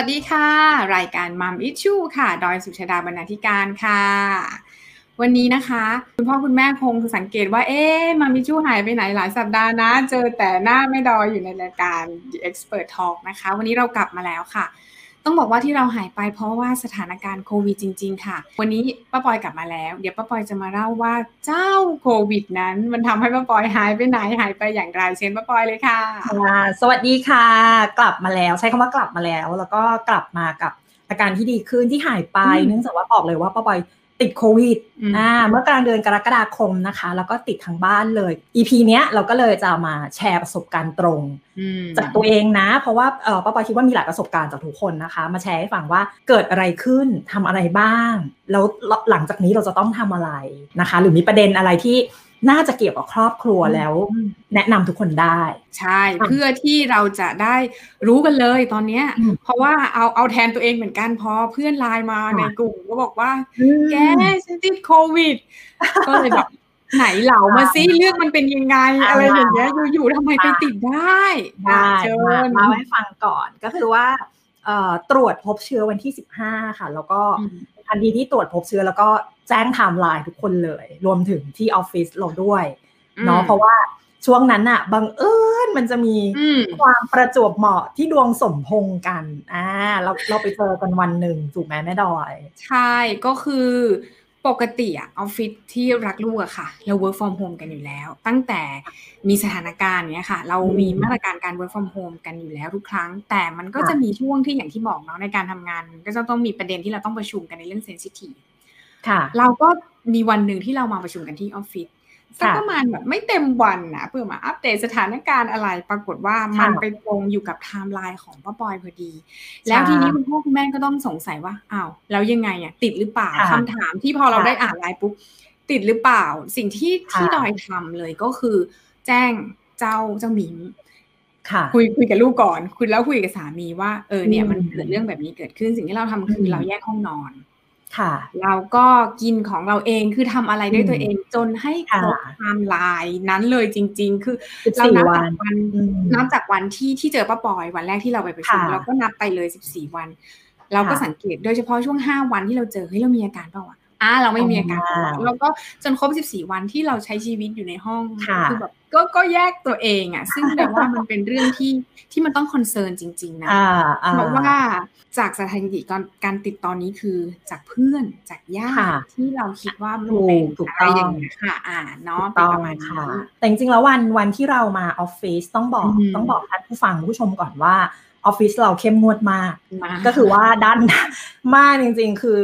วัสดีค่ะ รายการมัมอิชชูค่ะดอยสุชาดาบรรณาธิการค่ะ วันนี้นะคะ คุณพ่อคุณแม่คงสังเกตว่า เอ๊ะมัมอิชชูหายไปไหนหลายสัปดาห์นะ เจอแต่หน้าไม่ดอยอยู่ในรายการ The Expert Talk นะคะ วันนี้เรากลับมาแล้วค่ะ ต้องบอกว่าที่เราหายไปเพราะว่าสถานการณ์โควิดจริง ๆ ค่ะ วันนี้ป้าปอยกลับมาแล้ว เดี๋ยวป้าปอยจะมาเล่าว่าเจ้าโควิด นั้น มันทำให้ป้าปอยหายไปไหนหายไปอย่างไรเชิญป้าปอยเลยค่ะสวัสดีค่ะ กลับมาแล้ว ใช้คำว่ากลับมาแล้ว แล้วก็กลับมากับอาการที่ดีขึ้นที่หายไปเนื่องจากว่าบอกเลยว่าป้าปอย ติดโควิดอ่าเมื่อกลางเดือนกรกฎาคมนะคะ แล้วก็ติดทั้งบ้านเลย EP เนี้ยเราก็เลยจะมาแชร์ประสบการณ์ตรง จากตัวเองนะ เพราะว่าเออป้าปอคิดว่ามีหลายประสบการณ์จากทุกคนนะคะ มาแชร์ให้ฟังว่าเกิดอะไรขึ้นทำอะไรบ้าง แล้วหลังจากนี้เราจะต้องทำอะไรนะคะ หรือมีประเด็นอะไรที่ น่าจะเกี่ยวกับครอบครัวแล้ว แนะนำทุกคนได้ ใช่ เพื่อที่เราจะได้รู้กันเลยตอนเนี้ย เพราะว่าเอาเอาแทนตัวเองเหมือนกันพอเพื่อนไลน์มาในกลุ่มก็บอกว่า แกฉันติดโควิด ก็เลยแบบไหนเหล่ามาซิเรื่องมันเป็นยังไงอะไรอย่างเงี้ยอยู่ๆทำไมไปติดได้ได้เชิญมาให้ฟังก่อนก็คือว่าตรวจพบเชื้อวันที่สิบห้าค่ะ แล้วก็ ทันทีที่ตรวจพบเชื้อแล้วก็แจ้งไทม์ไลน์ทุกคนเลย รวมถึงที่ออฟฟิศเราด้วยเนาะเพราะว่าช่วงนั้นอะบังเอิญมันจะมีความประจวบเหมาะที่ดวงสมพงกันอ่าเราเราไปเจอกันวันหนึ่งถูกไหมแม่ดอย ใช่ก็คือ ปกติอะออฟฟิศที่รักลูกอะค่ะ เรา work from home กันอยู่แล้ว ตั้งแต่มีสถานการณ์เนี้ยค่ะ เรามีมาตรการการ work from home กันอยู่แล้วทุกครั้ง แต่มันก็จะมีช่วงที่อย่างที่บอกเนาะในการทำงาน ก็จะต้องมีประเด็นที่เราต้องประชุมกันในเรื่อง sensitiveเราก็มีวันหนึ่งที่เรามาประชุมกันที่ออฟฟิศ สักประมาณแบบไม่เต็มวันนะเพื่อมาอัปเดตสถานการณ์อะไรปรากฏว่ามันไปตรงอยู่กับไทม์ไลน์ของป้าปอยพอดี แล้วทีนี้คุณพ่อคุณแม่ก็ต้องสงสัยว่าอ้าวแล้วยังไงอะติดหรือเปล่าคำถามที่พอเราได้อ่านไลน์ปุ๊บติดหรือเปล่า สิ่งที่ที่ดอยทำเลยก็คือ แจ้งเจ้าเจ้ามิมคุยคุยกับลูกก่อน คุยแล้วคุยกับสามีว่าเออเนี่ยมันเกิดเรื่องแบบนี้เกิดขึ้นสิ่งที่เราทำคือเราแยกห้องนอน ค่ะเราก็กินของเราเองคือทำอะไรด้วยตัวเองจนให้ครบไทม์ไลน์นั้นเลยจริง ๆ คือเรานับจากวันนับจากวันที่ที่เจอป้าปอยวันแรกที่เราไปประชุมเราก็นับไปเลยสิบสี่วัน เราก็สังเกตโดยเฉพาะช่วงห้าวันที่เราเจอเฮ้ยเรามีอาการเปล่าวะอ่าเราไม่มีอาการแล้วก็จนครบ14วันที่เราใช้ชีวิตอยู่ในห้องคือแบบ ก็ก็แยกตัวเองอะ ซึ่งแปลว่ามันเป็นเรื่องที่ที่มันต้อง concern จริง ๆ นะเพราะว่าจากสถิติการการติดตอนนี้คือจากเพื่อนจากญาติที่เราคิดว่ามันเป็นอะไรอย่างเงี้ยค่ะ อ่าเนาะประมาณค่ะแต่จริงๆแล้ววันวันที่เรามาออฟฟิศต้องบอกต้องบอกท่านผู้ฟังผู้ชมก่อนว่าออฟฟิศเราเข้มงวดมาก ก็คือว่าด้านมากจริง ๆ คือ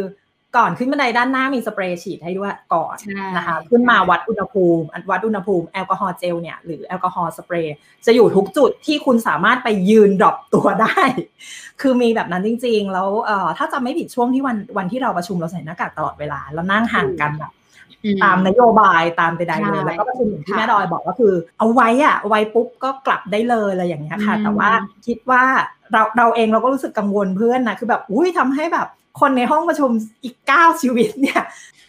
ก่อนขึ้นบันไดด้านหน้ามีสเปรย์ฉีดให้ด้วยก่อนนะคะขึ้นมาวัดอุณหภูมิวัดอุณหภูมิแอลกอฮอล์เจลเนี่ยหรือแอลกอฮอล์สเปรย์จะอยู่ทุกจุดที่คุณสามารถไปยืนดรอปตัวได้ คือมีแบบนั้นจริง ๆ แล้วถ้าจำไม่ผิดช่วงที่วันวันที่เราประชุมเราใส่หน้ากากตลอดเวลาแล้วนั่งห่างกันแบบตามนโยบายตามใดๆเลยแล้วก็ประชุมอย่างที่แม่ดอยบอกก็คือ เอาไว้อะไว้ปุ๊บก็กลับได้เลยอะไรอย่างเงี้ยค่ะ แต่ว่าคิดว่าเราเราเองเราก็รู้สึกกังวลเพื่อนนะคือแบบอุ้ยทำให้แบบ คนในห้องประชุมอีกเก้าชีวิตเนี่ย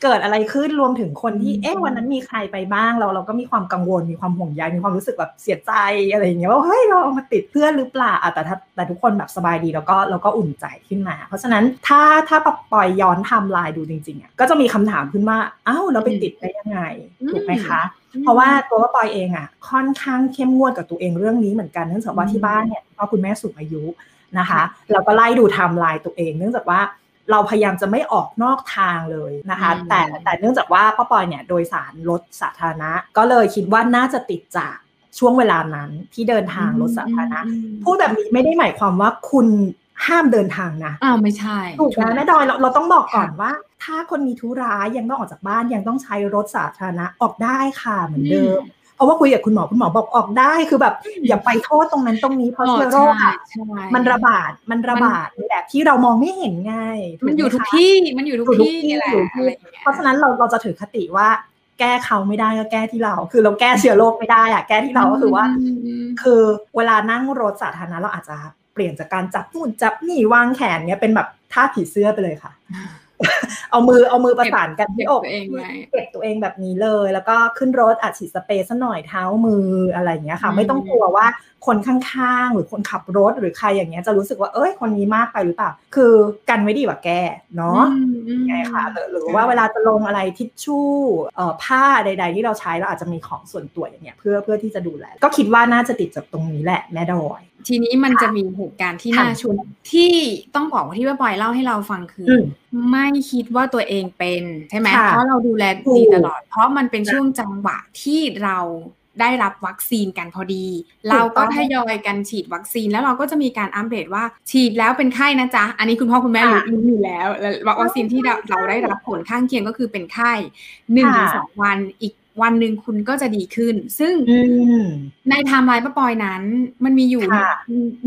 เกิดอะไรขึ้นรวมถึงคนที่เอ๊ะวันนั้นมีใครไปบ้างเราเราก็มีความกังวลมีความห่วงใยมีความรู้สึกแบบเสียใจอะไรอย่างเงี้ยว่าเฮ้ยเราเอามาติดเพื่อนหรือเปล่าแต่ถ้าแต่ทุกคนแบบสบายดีแล้วก็เราก็อุ่นใจขึ้นมา เพราะฉะนั้นถ้าถ้าปอยย้อนทำลายดูจริงๆอะก็จะมีคำถามขึ้นว่าอ้าวเราไปติดได้ยังไงถูกไหมคะเพราะว่าตัวปอยเองอะค่อนข้างเข้มงวดกับตัวเองเรื่องนี้เหมือนกันเนื่องจากว่าที่บ้านเนี่ยพ่อคุณแม่สูงอายุนะคะ เราก็ไล่ดูไทม์ไลน์ตัวเอง เนื่องจากว่า เราพยายามจะไม่ออกนอกทางเลยนะคะ แต่แต่เนื่องจากว่าป้าปอยเนี่ยโดยสารรถสาธารณะ ก็เลยคิดว่าน่าจะติดจากช่วงเวลานั้นที่เดินทางรถสาธารณะพูดแบบนี้ไม่ได้หมายความว่าคุณห้ามเดินทางนะอ้าวไม่ใช่ถูกนะแม่ดอยเราเราต้องบอกก่อนว่า ถ้าคนมีธุระยังต้องออกจากบ้านยังต้องใช้รถสาธารณะออกได้ค่ะเหมือนเดิม เพราะว่าคุยกับคุณหมอคุณหมอบอกออกได้คือแบบอย่าไปโทษตรงนั้นตรงนี้เพราะเชื้อโรคอะมันระบาดมันระบาดในแบบที่เรามองไม่เห็นง่ายมันอยู่ทุกที่มันอยู่ทุกที่นี่แหละเพราะฉะนั้นเราเราจะถือคติว่าแก้เขาไม่ได้ก็แก้ที่เรา คือเราแก้เชื้อโรคไม่ได้อะแก้ที่เราก็คือว่า คือเวลานั่งรถสาธารณะเราอาจจะเปลี่ยนจากการจับนู่นจับนี่วางแขนเนี้ยเป็นแบบท่าผีเสื้อไปเลยค่ะ เอามือเอามือประสานกันที่อกเก็บตัวเองแบบนี้เลย แล้วก็ขึ้นรถอัดฉีดสเปรย์สัหน่อยเท้ามืออะไรอย่างเงี้ยค่ะ ไม่ต้องกลัวว่าคนข้างๆ หรือคนขับรถหรือใครอย่างเงี้ยจะรู้สึกว่าเอ้ยคนนี้มากไปหรือเปล่า คือกันไว้ดีกว่าแกเนาะไงคะหรือว่าเวลาจะลงอะไรทิชชู่เอ่อผ้าใด ๆ ที่เราใช้เราอาจจะมีของส่วนตัวอย่างเงี้ยเพื่อเพื่อที่จะดูแลก็คิดว่าน่าจะติดจากตรงนี้แหละแม่ดอยทีนี้มันจะมีเหตุการณ์ที่น่าชวนที่ต้องบอกว่าที่ว่าปอยเล่าให้เราฟังคือ ไม่คิดว่าตัวเองเป็นใช่ไหมเพราะเราดูแลดีตลอด เพราะมันเป็นช่วงจังหวะที่เราได้รับวัคซีนกันพอดี เราก็ทยอยกันฉีดวัคซีนแล้วเราก็จะมีการอัปเดตว่าฉีดแล้วเป็นไข้นะจ๊ะ อันนี้คุณพ่อคุณแม่รู้อยู่แล้ววัคซีนที่เราได้รับผลข้างเคียงก็คือเป็นไข้หนึ่งถึงสองวันอีกวันหนึ่งคุณก็จะดีขึ้น ซึ่งในไทม์ไลน์ป้าปอยนั้น มันมีอยู่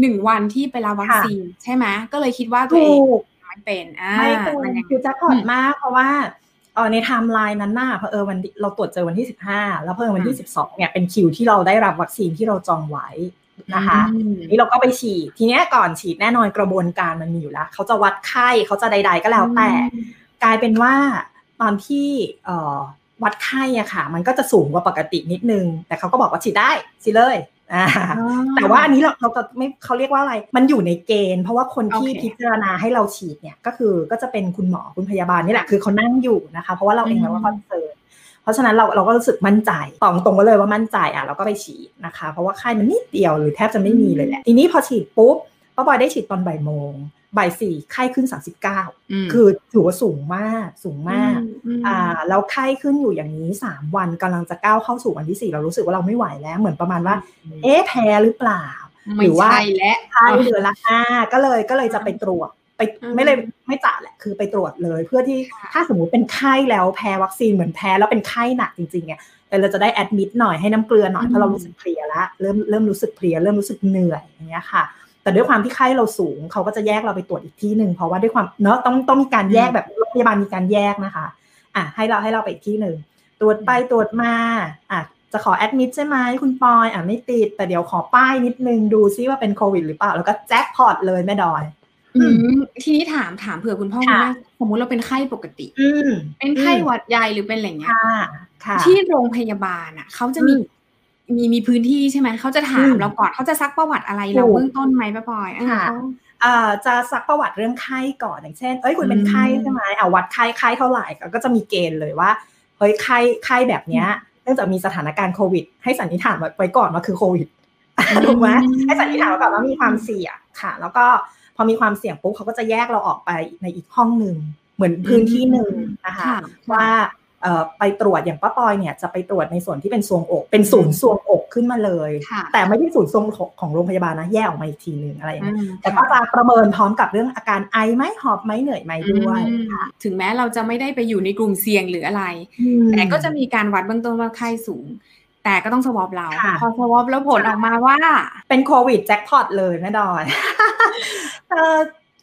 หนึ่งวันที่ไปรับวัคซีนใช่ไหมก็เลยคิดว่าตัวเองไม่ เป็นอ่าไม่เป็นคือจะผ่อนมากเพราะว่าออในไทม์ไลน์นั้นน่ะเพอเออวันเราตรวจเจอวันที่สิบห้าแล้วเพอวันที่สิบสองเนี่ยเป็นคิวที่เราได้รับวัคซีนที่เราจองไว้นะคะนี่เราก็ไปฉีดทีเนี้ยก่อนฉีดแน่นอนกระบวนการมันมีอยู่แล้วเขาจะวัดไข้เขาจะใด ๆ ก็แล้วแต่ กลายเป็นว่าตอนที่เอ่อวัดไข้อะค่ะ มันก็จะสูงกว่าปกตินิดนึง แต่เขาก็บอกว่าฉีดได้ฉีดเลย แต่ว่าอันนี้เราเราจะไม่เขาเรียกว่าอะไร มันอยู่ในเกณฑ์ เพราะว่าคนที่พิจารณาให้เราฉีดเนี่ยก็คือก็จะเป็นคุณหมอคุณพยาบาลนี่แหละคือเขานั่งอยู่นะคะ เพราะว่าเราเองเราก็คอนเซิร์นเพราะฉะนั้นเราเราก็รู้สึกมั่นใจตองตรงก็เลยว่ามั่นใจอะเราก็ไปฉีดนะคะ เพราะว่าไข้มันนิดเดียวหรือแทบจะไม่มีเลยแหละทีนี้พอฉีดปุ๊บป้าบอยได้ฉีดตอนบ่ายโมง บ่ายสี่ไข้ขึ้นสามสิบเก้าคือถือว่าสูงมากสูงมากอ่าแล้วไข้ขึ้นอยู่อย่างนี้สามวันกำลังจะก้าวเข้าสู่วันที่สี่เรารู้สึกว่าเราไม่ไหวแล้ว เหมือนประมาณว่า เอ๊ะแพ้หรือเปล่า หรือว่าและไข้เดือนละห้าก็เลยก็เลยจะไปตรวจไปไม่เลยไม่จ่าแหละคือไปตรวจเลย เพื่อที่ถ้าสมมุติเป็นไข้แล้วแพ้วัคซีนเหมือนแพ้แล้วเป็นไข้หนักจริงๆเนี่ยแต่เราจะได้แอดมิดหน่อยให้น้ำเกลือหน่อยเพราะเรารู้สึกเพลียละเริ่มเริ่มรู้สึกเพลียเริ่มรู้สึกเหนื่อยอย่างเงี้ยค่ะ แต่ด้วยความที่ไข้เราสูง เขาก็จะแยกเราไปตรวจอีกที่หนึ่งเพราะว่าด้วยความเนาะต้องต้องมีการแยกแบบโรงพยาบาลมีการแยกนะคะ อะให้เราให้เราไปอีกที่หนึ่งตรวจไปตรวจมาอะจะขอแอดมิดใช่ไหมคุณปอยอะไม่ติด แต่เดี๋ยวขอป้ายนิดนึงดูซิว่าเป็นโควิดหรือเปล่า แล้วก็แจ็คพอตเลยแม่ดอยทีนี้ถามถามเผื่อคุณพ่อคุณแม่สมมุติเราเป็นไข้ปกติเป็นไข้หวัดใหญ่หรือเป็นอะไรเงี้ยที่โรงพยาบาลอะเขาจะมี มีมีพื้นที่ใช่ไหมเขาจะถามเราก่อนเขาจะซักประวัติอะไรเราเบื้องต้นไหมป้าปอยค่ะจะซักประวัติเรื่องไข้ก่อนอย่างเช่น เอ้ยคุณเป็นไข้ใช่ไหมเอาวัดไข้ไข้เท่าไหร่ก็จะมีเกณฑ์เลยว่าเฮ้ยไข้ไข้แบบเนี้ยเนื่องจากมีสถานการณ์โควิด ให้สันนิษฐานไว้ก่อนว่าคือโควิดถูกไหมให้สันนิษฐานไว้ก่อนว่ามีความเสี่ยงค่ะ แล้วก็พอมีความเสี่ยงปุ๊บเขาก็จะแยกเราออกไปในอีกห้องหนึ่งเหมือนพื้นที่หนึ่งนะคะว่า ไปตรวจอย่างป้าปอยเนี่ยจะไปตรวจในส่วนที่เป็นซวงอก เป็นศูนย์ซวงอกขึ้นมาเลย แต่ไม่ใช่ศูนย์ซวงของโรงพยาบาลนะแยกออกมาอีกทีหนึ่งอะไรอย่างเงี้ยแต่ก็จะประเมินพร้อมกับเรื่องอาการไอไหมหอบไหมเหนื่อยไหมด้วยถึงแม้เราจะไม่ได้ไปอยู่ในกลุ่มเสี่ยงหรืออะไร แต่ก็จะมีการวัดเบื้องต้นว่าไข้สูง แต่ก็ต้อง swabเรา พอ swab แล้วผลออกมาว่า เป็นโควิดแจ็คพอตเลยแม่ดอย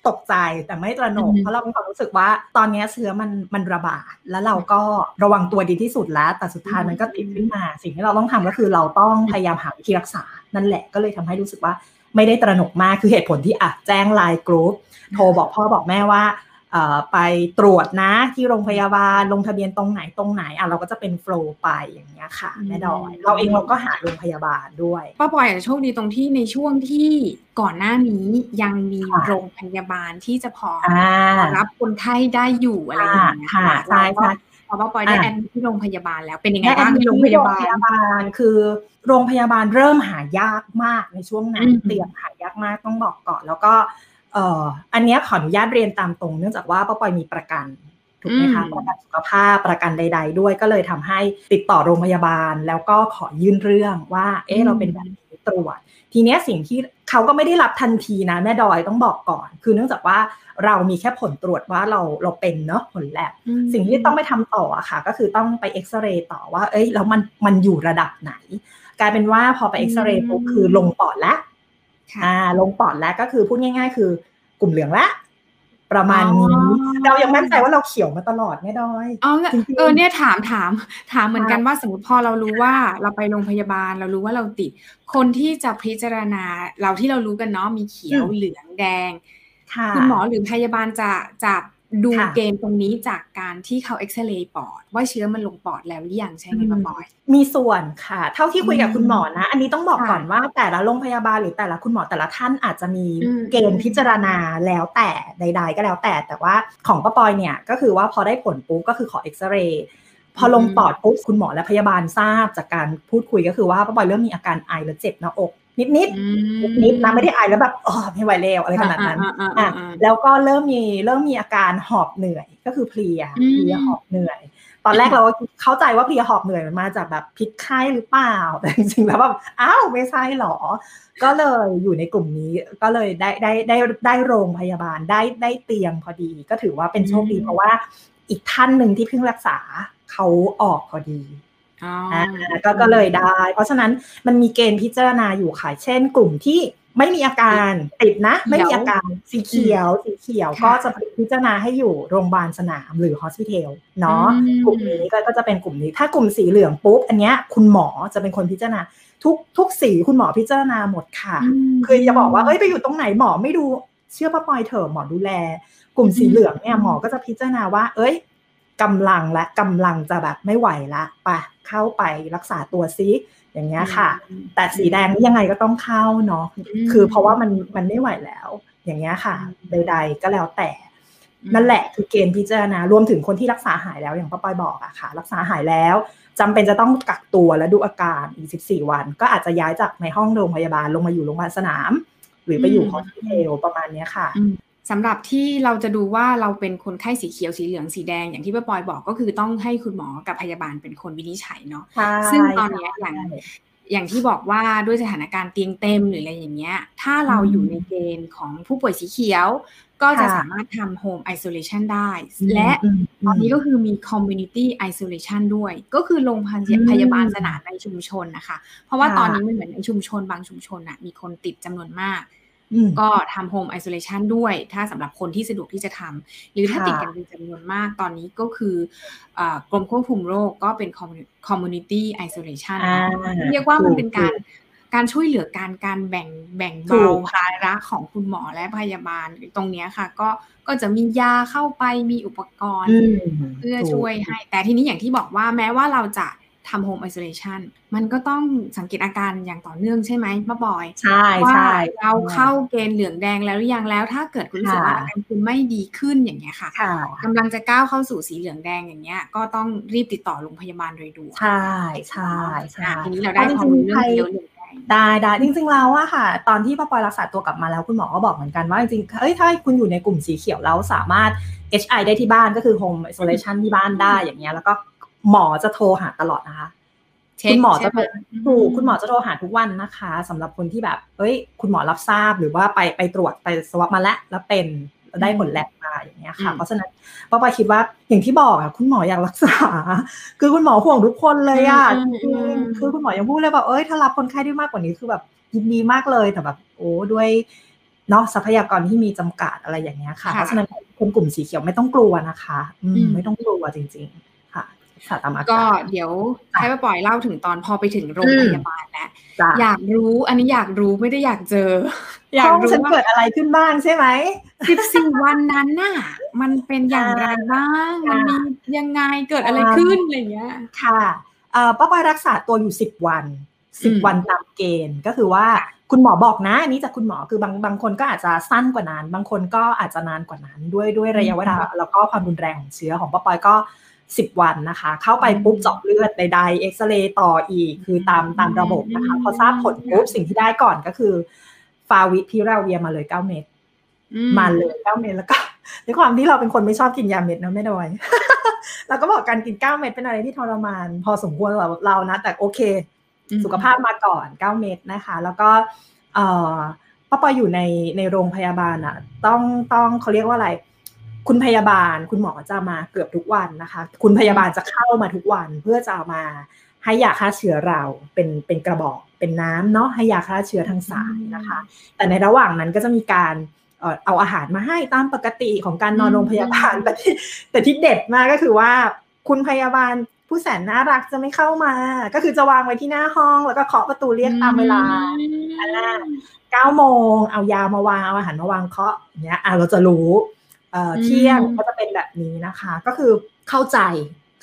ตกใจแต่ไม่ตระหนกเพราะเรามีความรู้สึกว่า ตอนนี้เชื้อมันมันระบาด แล้วเราก็ระวังตัวดีที่สุดแล้ว แต่สุดท้ายมันก็ติดขึ้นมา สิ่งที่เราต้องทำก็คือเราต้องพยายามหาวิธีรักษา นั่นแหละก็เลยทำให้รู้สึกว่าไม่ได้ตระหนกมากคือเหตุผลที่อะแจ้งไลน์กรุ๊ปโทรบอกพ่อบอกแม่ว่า ไปตรวจนะที่โรงพยาบาลลงทะเบียนตรงไหนตรงไหนอะเราก็จะเป็น flow ไปอย่างเงี้ยค่ะแม่ดอย เราเองเราก็หาโรงพยาบาลด้วยป้าปอยอาจจะโชคดีตรงที่ในช่วงที่ก่อนหน้านี้ยังมีโรงพยาบาลที่จะพอรับคนไข้ได้อยู่อะไรอย่างเงี้ยค่ะใช่ใช่พอป้าปอยได้แอนที่โรงพยาบาลแล้วเป็นยังไงบ้างที่โรงพยาบาลคือโรงพยาบาลเริ่มหายากมากในช่วงนั้นเตียงหายากมากต้องบอกก่อนแล้วก็เอ่ออันนี้ขออนุญาตเรียนตามตรง เนื่องจากว่าป้าปอยมีประกันถูกไหมคะประกันสุขภาพประกันใด ๆ ด้วยก็เลยทำให้ติดต่อโรงพยาบาล แล้วก็ขอยื่นเรื่องว่าเออเราเป็นแบบนี้ตรวจ ทีนี้สิ่งที่เขาก็ไม่ได้รับทันทีนะแม่ดอยต้องบอกก่อน คือเนื่องจากว่าเรามีแค่ผลตรวจว่าเราเราเป็นเนาะผลแลบสิ่งที่ต้องไปทำต่ออะค่ะ ก็คือต้องไปเอ็กซเรย์ต่อว่า เอ้ยแล้วมันมันอยู่ระดับไหน กลายเป็นว่าพอไปเอ็กซเรย์ปุ๊บคือลงปอดแล้ว อ่าลงปอดแล้วก็คือพูดง่าย ๆ คือกลุ่มเหลืองละประมาณนี้ เรายังมั่นใจว่าเราเขียวมาตลอดไม่ด้อยอ๋อเออเนี่ยถามถามถามเหมือนกันว่าสมมติพอเรารู้ว่าเราไปโรงพยาบาลเรารู้ว่าเราติด คนที่จะพิจารณาเราที่เรารู้กันเนาะมีเขียวเหลืองแดง คุณหมอหรือพยาบาลจะจะ ดูเกณฑ์ตรงนี้จากการที่เขาเอ็กซเรย์ปอด ว่าเชื้อมันลงปอดแล้วหรือยังใช่ไหมป้าปอย มีส่วนค่ะ เท่าที่คุยกับคุณหมอนะ อันนี้ต้องบอกก่อนว่าแต่ละโรงพยาบาลหรือแต่ละคุณหมอแต่ละท่านอาจจะมีเกณฑ์พิจารณาแล้วแต่ใด ๆ ก็แล้วแต่แต่ว่าของป้าปอยเนี่ยก็คือว่าพอได้ผลปุ๊บก็คือขอเอ็กซเรย์พอลงปอดปุ๊บคุณหมอและพยาบาลทราบจากการพูดคุยก็คือว่าป้าปอยเริ่มมีอาการไอและเจ็บหน้าอก นิดนิดนิดนะไม่ได้ไอแล้วแบบอ๋อไม่ไหวแล้วอะไรขนาดนั้นอะแล้วก็เริ่มมีเริ่มมีอาการหอบเหนื่อยก็คือเพลียเพลียหอบเหนื่อย ตอนแรกเราเข้าใจว่าเพลียหอบเหนื่อยมันมาจากแบบพิษไข้หรือเปล่าแต่จริงๆแล้วแบบอ้าวไม่ใช่หรอ ก็เลยอยู่ในกลุ่มนี้ก็เลยได้ได้ได้ได้โรงพยาบาลได้ได้เตียงพอดี ก็ถือว่าเป็นโชคดีเพราะว่าอีกท่านหนึ่งที่เพิ่งรักษาเขาออกพอดี ก็ก็เลยได้ เพราะฉะนั้นมันมีเกณฑ์พิจารณาอยู่ค่ะ เช่น กลุ่มที่ไม่มีอาการติดนะ ไม่มีอาการสีเขียว สีเขียวก็จะพิจารณาให้อยู่โรงพยาบาลสนามหรือฮอสพิทอลเนาะกลุ่มนี้ก็จะเป็นกลุ่มนี้ ถ้ากลุ่มสีเหลืองปุ๊บ อันเนี้ยคุณหมอจะเป็นคนพิจารณาทุกทุกสีคุณหมอพิจารณาหมดค่ะ คืออย่าบอกว่าเอ้ยไปอยู่ตรงไหนหมอไม่ดูเชื่อป้าปอยเถอะหมอดูแล กลุ่มสีเหลืองเนี่ยหมอก็จะพิจารณาว่า เอ้ย กำลังและกำลังจะแบบไม่ไหวละปะเข้าไปรักษาตัวซิอย่างเงี้ยค่ะ แต่สีแดงนี่ยังไงก็ต้องเข้าเนาะคือเพราะว่ามันมันไม่ไหวแล้ว อย่างเงี้ยค่ะ ใด ๆ ก็แล้วแต่นั่นแหละคือเกณฑ์พิจารณารวมถึงคนที่รักษาหายแล้วอย่างป้าปอยบอกอะค่ะ รักษาหายแล้วจำเป็นจะต้องกักตัวและดูอาการอีก 14 วัน ก็อาจจะย้ายจากในห้องโรงพยาบาลลงมาอยู่โรงพยาบาลสนาม หรือไปอยู่ฮอสพิทอลประมาณนี้ค่ะ สำหรับที่เราจะดูว่าเราเป็นคนไข้สีเขียวสีเหลืองสีแดงอย่างที่ป้าปอยบอกก็คือต้องให้คุณหมอกับพยาบาลเป็นคนวินิจฉัยเนาะซึ่งตอนนี้อย่างอย่างที่บอกว่าด้วยสถานการณ์เตียงเต็มหรืออะไรอย่างเงี้ย ถ้าเราอยู่ในเกณฑ์ของผู้ป่วยสีเขียว ก็จะสามารถทำ home isolation ได้ และตอนนี้ก็คือมี community isolation ด้วย ก็คือโรงพยาบาลสนามในชุมชนนะคะ เพราะว่าตอนนี้มันเหมือนในชุมชนบางชุมชนอะมีคนติดจำนวนมาก ก็ทำ home isolation ด้วย ถ้าสำหรับคนที่สะดวกที่จะทำหรือถ้าติดกันเป็นจำนวนมากตอนนี้ก็คือกรมควบคุมโรคก็เป็น community isolation เรียกว่ามันเป็นการการช่วยเหลือการการแบ่งแบ่งเบาภาระของคุณหมอและพยาบาลตรงนี้ค่ะ ก็ก็จะมียาเข้าไปมีอุปกรณ์ เพื่อช่วยให้ แต่ทีนี้อย่างที่บอกว่าแม้ว่าเราจะ ทำโฮมไอโซเลชันมันก็ต้องสังเกตอาการอย่างต่อเนื่องใช่ไหมป้าบอย ใช่ใช่เราเข้าเกณฑ์เหลืองแดงแล้วหรือยังแล้ว ถ้าเกิดคุณรู้สึกว่าอาการคุณไม่ดีขึ้นอย่างเงี้ยค่ะกำลังจะก้าวเข้าสู่สีเหลืองแดงอย่างเงี้ย ก็ต้องรีบติดต่อโรงพยาบาลโดยด่วนใช่ใช่ใช่ทีนี้เราได้ความรู้เรื่องเดียวหนึ่งได้ได้จริงๆแล้วอะค่ะ ตอนที่ป้าปอยรักษาตัวกลับมาแล้วคุณหมอก็บอกเหมือนกันว่าจริงๆเอ้ยถ้าคุณอยู่ในกลุ่มสีเขียวแล้วสามารถ HI ได้ที่บ้านก็คือ Home Isolation ที่บ้านได้อย่างเงี้ยแล้วก็ หมอจะโทรหาตลอดนะคะ คุณหมอจะโทรถูกคุณหมอจะโทรหาทุกวันนะคะสำหรับคนที่แบบ เอ้ย คุณหมอรับทราบหรือว่าไปไปตรวจไปสวอปมาแล้วแล้วเป็นได้ผลแลบมาอย่างเงี้ยค่ะ เพราะฉะนั้นป้าปาคิดว่าอย่างที่บอกอะคุณหมออยากรักษา คือคุณหมอห่วงทุกคนเลยอะคือคุณหมอยังพูดเลยแบบเอ้ยถ้ารับคนไข้ได้มากกว่านี้คือแบบยินดีมากเลยแต่แบบโอ้ด้วยเนาะทรัพยากรที่มีจำกัดอะไรอย่างเงี้ยค่ะ เพราะฉะนั้นคนกลุ่มสีเขียวไม่ต้องกลัวนะคะ อืไม่ต้องกลัวจริง ๆ ค่ะตามอาการก็เดี๋ยวให้ป้าปล่อยเล่าถึงตอนพอไปถึงโรงพยาบาลแล้วอยากรู้อันนี้อยากรู้ไม่ได้อยากเจอ อยากรู้ฉันเกิดอะไรขึ้นบ้างใช่ไหมสิบสี่วันนั้นน่ะ มันเป็นอย่างไรบ้างมันมียังไงเกิดอะไรขึ้นอะไรเงี้ยค่ะป้าปอยรักษาตัวอยู่สิบวันสิบวันตามเกณฑ์ก็คือว่าคุณหมอบอกนะอันนี้จากคุณหมอคือบางบางคนก็อาจจะสั้นกว่านั้น บางคนก็อาจจะนานกว่านั้นด้วยด้วยระยะเวลาแล้วก็ความรุนแรงของเชื้อของป้าปอยก็ 10 วันนะคะ เข้าไปปุ๊บเจาะเลือดใดๆเอ็กซเรย์ต่ออีก คือตามตามระบบนะคะ พอทราบผลปุ๊บสิ่งที่ได้ก่อนก็คือ ฟาวิพิราเวียมาเลย 9 เม็ดมาเลย 9 เม็ดแล้วก็ด้วยความที่เราเป็นคนไม่ชอบกินยาเม็ดนะไม่ดอยเราก็บอกการกิน 9 เม็ดเป็นอะไรที่ทรมาน พอสมควรสำหรับเรานะ แต่โอเค สุขภาพมาก่อน 9 เม็ดนะคะ แล้วก็เอ่อป้าปออยู่ในในโรงพยาบาลอะ ต้องต้องเขาเรียกว่าอะไร คุณพยาบาลคุณหมอจะมาเกือบทุกวันนะคะ คุณพยาบาลจะเข้ามาทุกวันเพื่อจะามาให้ยาฆ่าเชื้อเราเป็นเป็นกระบอกเป็นน้ำเนาะให้ยาฆ่าเชื้อทางสายนะคะ แต่ในระหว่างนั้นก็จะมีการเอาอาหารมาให้ตามปกติของการนอนโรงพยาบาลแต่ที่แต่ที่เด็ดมากก็คือว่า คุณพยาบาลผู้แสนน่ารักจะไม่เข้ามา ก็คือจะวางไว้ที่หน้าห้องแล้วก็เคาะประตูเรียกตามเวลาเก้าโมงเอายามาวางเอาอาหารมาวางเคาะอย่างเงี้ยอะเราจะรู้ เที่ยงก็จะเป็นแบบนี้นะคะ ก็คือเข้าใจ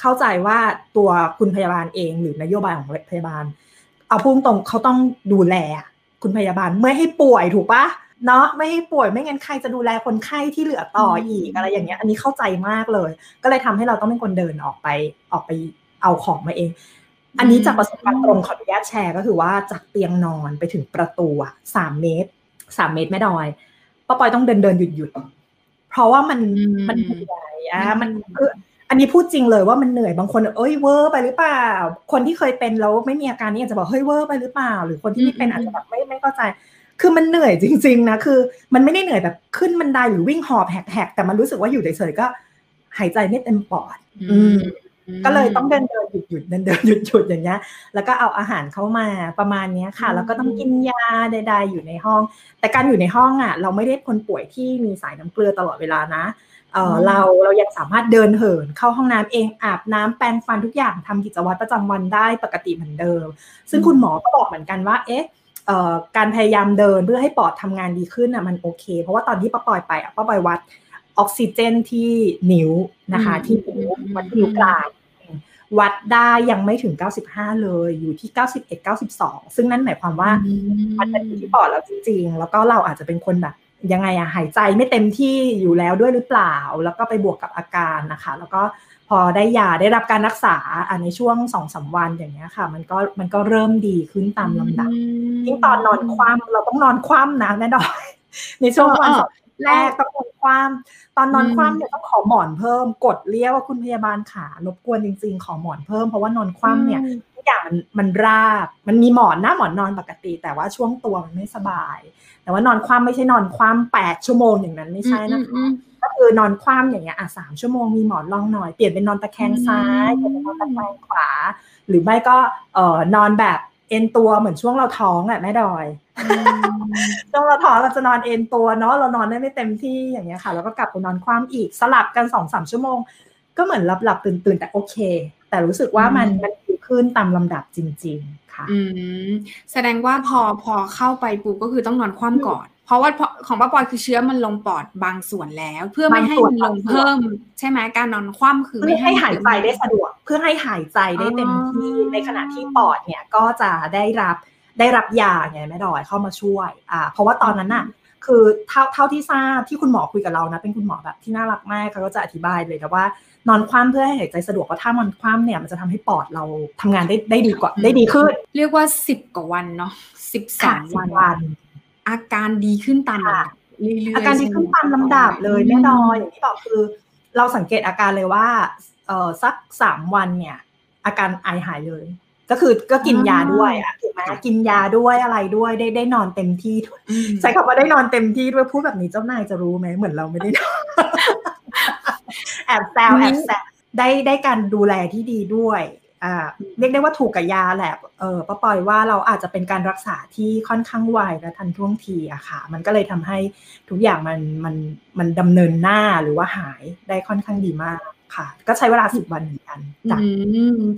เข้าใจว่าตัวคุณพยาบาลเองหรือนโยบายของพยาบาล เอาพุ่งตรงเขาต้องดูแล คุณพยาบาลไม่ให้ป่วยถูกปะเนาะไม่ให้ป่วยไม่งั้นใครจะดูแลคนไข้ที่เหลือต่ออีกอะไรอย่างเงี้ย อันนี้เข้าใจมากเลย ก็เลยทำให้เราต้องเป็นคนเดินออกไปออกไปเอาของมาเอง อันนี้จากประสบการณ์ตรงขออนุญาตแชร์ก็คือว่าจากเตียงนอนไปถึงประตูอะสามเมตรสามเมตรแม่ดอยป้าปอยต้องเดินเดินหยุดหยุด เพราะว่ามันมันเหนื่อยอะมันคืออันนี้พูดจริงเลยว่ามันเหนื่อยบางคนเอ้ยเวอร์ไปหรือเปล่า คนที่เคยเป็นแล้วไม่มีอาการนี้อาจจะบอกเฮ้ยเวอร์ไปหรือเปล่า หรือคนที่ไม่เป็นอาจจะแบบไม่ไม่เข้าใจ คือมันเหนื่อยจริง ๆนะคือ มันไม่ได้เหนื่อยแบบขึ้นบันไดหรือวิ่งหอบแหกๆแต่มันรู้สึกว่าอยู่เฉยๆก็หายใจไม่เต็มปอด อืม ก็เลยต้องเดินเดินหยุดหยุดเดินเดินหยุดหยุดอย่างเงี้ย แล้วก็เอาอาหารเข้ามาประมาณเนี้ยค่ะ แล้วก็ต้องกินยาใดๆอยู่ในห้อง แต่การอยู่ในห้องอะ เราไม่ได้คนป่วยที่มีสายน้ำเกลือตลอดเวลานะเออเราเรายังสามารถเดินเหินเข้าห้องน้ำเองอาบน้ำแปรงฟันทุกอย่างทำกิจวัตรประจำวันได้ปกติเหมือนเดิม ซึ่งคุณหมอก็บอกเหมือนกันว่า เอ๊ะการพยายามเดินเพื่อให้ปอดทำงานดีขึ้นอะมันโอเค เพราะว่าตอนที่ป้าปอยไปอะป้าปอยวัด ออกซิเจนที่นิ้วนะคะที่นิ้ววัดนิ้วกลางวัดได้ยังไม่ถึง 95 เลยอยู่ที่ 91 92 ซึ่งนั่นหมายความว่ามันเป็นที่ปอดแล้วจริง ๆ แล้วก็เราอาจจะเป็นคนแบบยังไงอะหายใจไม่เต็มที่อยู่แล้วด้วยหรือเปล่า แล้วก็ไปบวกกับอาการนะคะ แล้วก็พอได้ยาได้รับการรักษาอันในช่วงสองสาวันอย่างเงี้ยค่ะ มันก็มันก็เริ่มดีขึ้นตามลำดับยิ่งตอนนอนคว่ำเราต้องนอนคว่ำนะแม่ดอย ในช่วงวันสอง แรกต้องนอนคว่ำตอนนอนคว่ำเนี่ยต้องขอหมอนเพิ่ม กดเรียกว่าคุณพยาบาลขารบกวนจริง ๆ ขอหมอนเพิ่มเพราะว่านอนคว่ำเนี่ยทุกอย่างมันมันราบ มันมีหมอนหน้าหมอนนอนปกติ แต่ว่าช่วงตัวมันไม่สบาย แต่ว่านอนคว่ำไม่ใช่นอนคว่ำแปดชั่วโมงอย่างนั้นไม่ใช่นะคะก็คือนอนคว่ำอย่างเงี้ยอะสามชั่วโมงมีหมอนรองหน่อยเปลี่ยนเป็นนอนตะแคงซ้ายเปลี่ยนเป็นนอนตะแคงขวา หรือไม่ก็เอ่อนอนแบบ เอ็นตัวเหมือนช่วงเราท้องอะแม่ดอยช่วงเราท้องเราจะนอนเอ็นตัวเนาะเรานอนได้ไม่เต็มที่อย่างเงี้ยค่ะ แล้วก็กลับไปนอนคว่ำอีกสลับกันสองสามชั่วโมง ก็เหมือนหลับหลับตื่นตื่นแต่โอเค แต่รู้สึกว่ามันมันดีขึ้นตามลำดับจริง ๆ ค่ะ อืมแสดงว่าพอพอเข้าไปปุ๊บก็คือต้องนอนคว่ำก่อนเพ ราะว่าของป้าปอยคือเชื้อมันลงปอดบางส่วนแล้ว เพื่อไม่ให้มันลงเพิ่ม ใช่ไหมการนอนคว่ำคือไม่ให้หายใจได้สะดวก เพื่อให้หายใจได้เต็มที่ในขณะที่ปอดเนี่ยก็จะได้รับได้รับยาไงแม่ดอยเข้ามาช่วยอ่าเพราะว่าตอนนั้นน่ะคือเท่าเท่าที่ทราบที่คุณหมอคุยกับเรานะ เป็นคุณหมอแบบที่น่ารักมากเขาก็จะอธิบายเลยแต่ว่านอนคว่ำเพื่อให้หายใจสะดวกเพราะถ้านอนคว่ำเนี่ยมันจะทำให้ปอดเราทำงานได้ได้ดีกว่าได้ดีขึ้น เรียกว่าสิบกว่าวันเนาะสิบสองวัน อาการดีขึ้นตามลำดับเรื่อยๆอาการดีขึ้นตามลำดับเลยแม่ดอยอย่างที่บอกคือ เราสังเกตอาการเลยว่าเออสักสามวันเนี่ย อาการไอหายเลย ก็คือก็กินยาด้วยอะถูกไหมกินยาด้วยอะไรด้วยได้ได้นอนเต็มที่ใช้คำว่าได้นอนเต็มที่ด้วยพูดแบบนี้เจ้านายจะรู้ไหมเหมือนเราไม่ได้นอนแอบแซวแอบแซวได้ได้การดูแลที่ดีด้วยอ่า เรียกได้ว่าถูกกับยาแหละเออป้าปอยว่าเราอาจจะเป็นการรักษาที่ค่อนข้างไวและทันท่วงทีอะค่ะ มันก็เลยทำให้ทุกอย่างมันมันมันดำเนินหน้าหรือว่าหายได้ค่อนข้างดีมากค่ะ ก็ใช้เวลาสิบวันเหมือนกันจ้ะ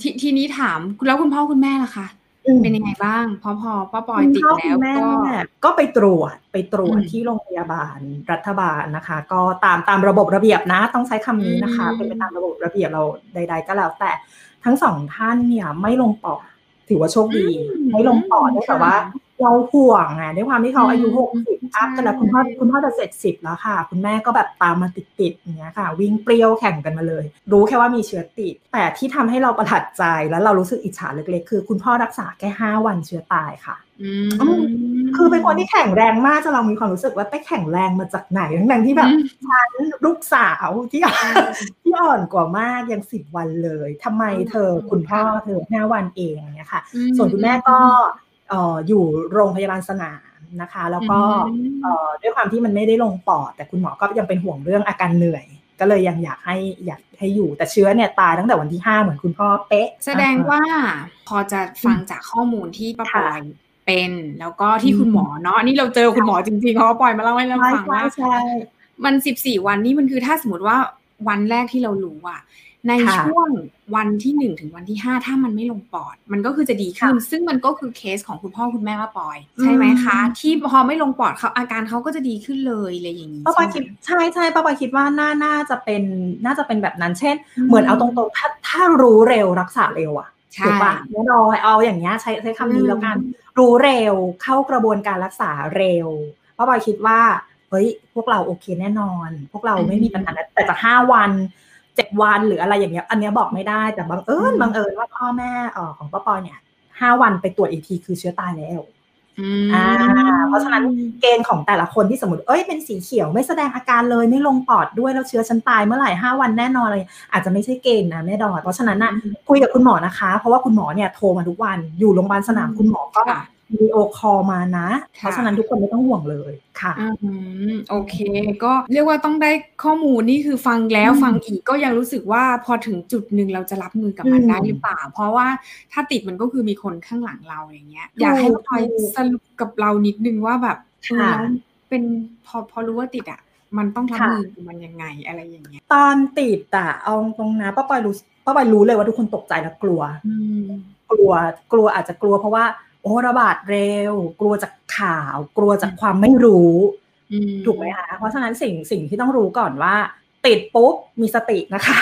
ททีนี้ถามแล้วคุณพ่อคุณแม่ล่ะคะเป็นยังไงบ้างพอพอป้าปอยติดแล้วก็ก็ไปตรวจไปตรวจที่โรงพยาบาลรัฐบาลนะคะ ก็ตามตามระบบระเบียบนะ ต้องใช้คำนี้นะคะ เป็นไปตามระบบระเบียบเราใด ๆ ก็แล้วแต่ ทั้งสองท่านเนี่ยไม่ลงปอดถือว่าโชคดี ไม่ลงปอดแต่ว่า เราห่วงไงด้วยความที่เขาอายุหกสิบอัพกันแล้วคุณพ่อคุณพ่อจะเสร็จสิบแล้วค่ะ คุณแม่ก็แบบตามมาติดๆอย่างเงี้ยค่ะ วิ่งเปรี้ยวแข่งกันมาเลย รู้แค่ว่ามีเชื้อติด แต่ที่ทำให้เราประทับใจแล้วเรารู้สึกอิจฉาเล็กๆ คือ คุณพ่อรักษาแค่ห้าวันเชื้อตายค่ะคือเป็นคนที่แข็งแรงมากจนเรามีความรู้สึกว่าไปแข็งแรงมาจากไหนทั้งๆที่แบบฉันลูกสาวที่ที่อ่อนกว่ามากยังสิบวันเลยทำไมเธอคุณพ่อเธอห้าวันเองเนี่ยค่ะ ส่วนคุณแม่ก็ อยู่โรงพยาบาลสนามนะคะ แล้วก็ด้วยความที่มันไม่ได้ลงปอด แต่คุณหมอก็ยังเป็นห่วงเรื่องอาการเหนื่อย ก็เลยยังอยากให้อยากให้อยู่ แต่เชื้อเนี่ยตายตั้งแต่วันที่ห้าเหมือนคุณพ่อเป๊ะ แสดงว่าพอจะฟังจากข้อมูลที่ป้าปอยเป็นแล้วก็ที่คุณหมอเนาะนี่เราเจอคุณหมอจริงๆเขาปล่อยมาเล่าให้เราฟังว่ามันสิบสี่วันนี่มันคือถ้าสมมติว่าวันแรกที่เรารู้อะ ในช่วงวันที่หนึ่งถึงวันที่ห้าถ้ามันไม่ลงปอด มันก็คือจะดีขึ้น ซึ่งมันก็คือเคสของคุณพ่อคุณแม่ป้าปอย ใช่ไหมคะ ที่พอไม่ลงปอดเขาอาการเขาก็จะดีขึ้นเลยอะไรอย่างนี้ป้าปอยคิดใช่ใช่ป้าปอยคิดว่าน่าน่าจะเป็นน่าจะเป็นแบบนั้น เช่น เหมือนเอาตรงๆถ้าถ้ารู้เร็วรักษาเร็วอะถูกปะแน่นอนเอาอย่างเงี้ยใช้ใช้คำนี้แล้วกัน รู้เร็วเข้ากระบวนการรักษาเร็วป้าปอยคิดว่าเฮ้ยพวกเราโอเคแน่นอน พวกเราไม่มีปัญหาแต่จากห้าวัน เจ็ดวันหรืออะไรอย่างเงี้ย อันนี้บอกไม่ได้แต่บังเอิญบังเอิญว่าพ่อแม่ออของป้าปอยเนี่ยห้าวันไปตรวจอีกทีคือเชื้อตายแล้วอ่าเพราะฉะนั้นเกณฑ์ของแต่ละคนที่สมมติเอ้ยเป็นสีเขียวไม่แสดงอาการเลยไม่ลงปอดด้วยแล้วเชื้อฉันตายเมื่อไหร่ห้าวันแน่นอนเลย อาจจะไม่ใช่เกณฑ์นะแม่ดอดเพราะฉะนั้นน่ะคุยกับคุณหมอนะคะ เพราะว่าคุณหมอเนี่ยโทรมาทุกวันอยู่โรงพยาบาลสนามคุณหมอก็ วิดีโอคอลมานะ เพราะฉะนั้นทุกคนไม่ต้องห่วงเลยค่ะอืมโอเค ก็เรียกว่าต้องได้ข้อมูลนี่คือฟังแล้วฟังอีกก็ยังรู้สึกว่าพอถึงจุดหนึ่งเราจะรับมือกับมันได้หรือเปล่า เพราะว่าถ้าติดมันก็คือมีคนข้างหลังเราอย่างเงี้ย อยากให้พลอยสรุปกับเรานิดนึงว่าแบบแล้วเป็นพอพอรู้ว่าติดอะมันต้องรับมือกับมันยังไงอะไรอย่างเงี้ย ตอนติดอะเอาตรงนะป้าปอยรู้ป้าปอยรู้เลยว่าทุกคนตกใจและกลัวกลัวกลัวอาจจะกลัวเพราะว่า โอ้ระบาดเร็ว กลัวจากข่าว กลัวจากความไม่รู้ถูกไหมคะเพราะฉะนั้นสิ่งสิ่งที่ต้องรู้ก่อนว่า ติดปุ๊บมีสตินะคะ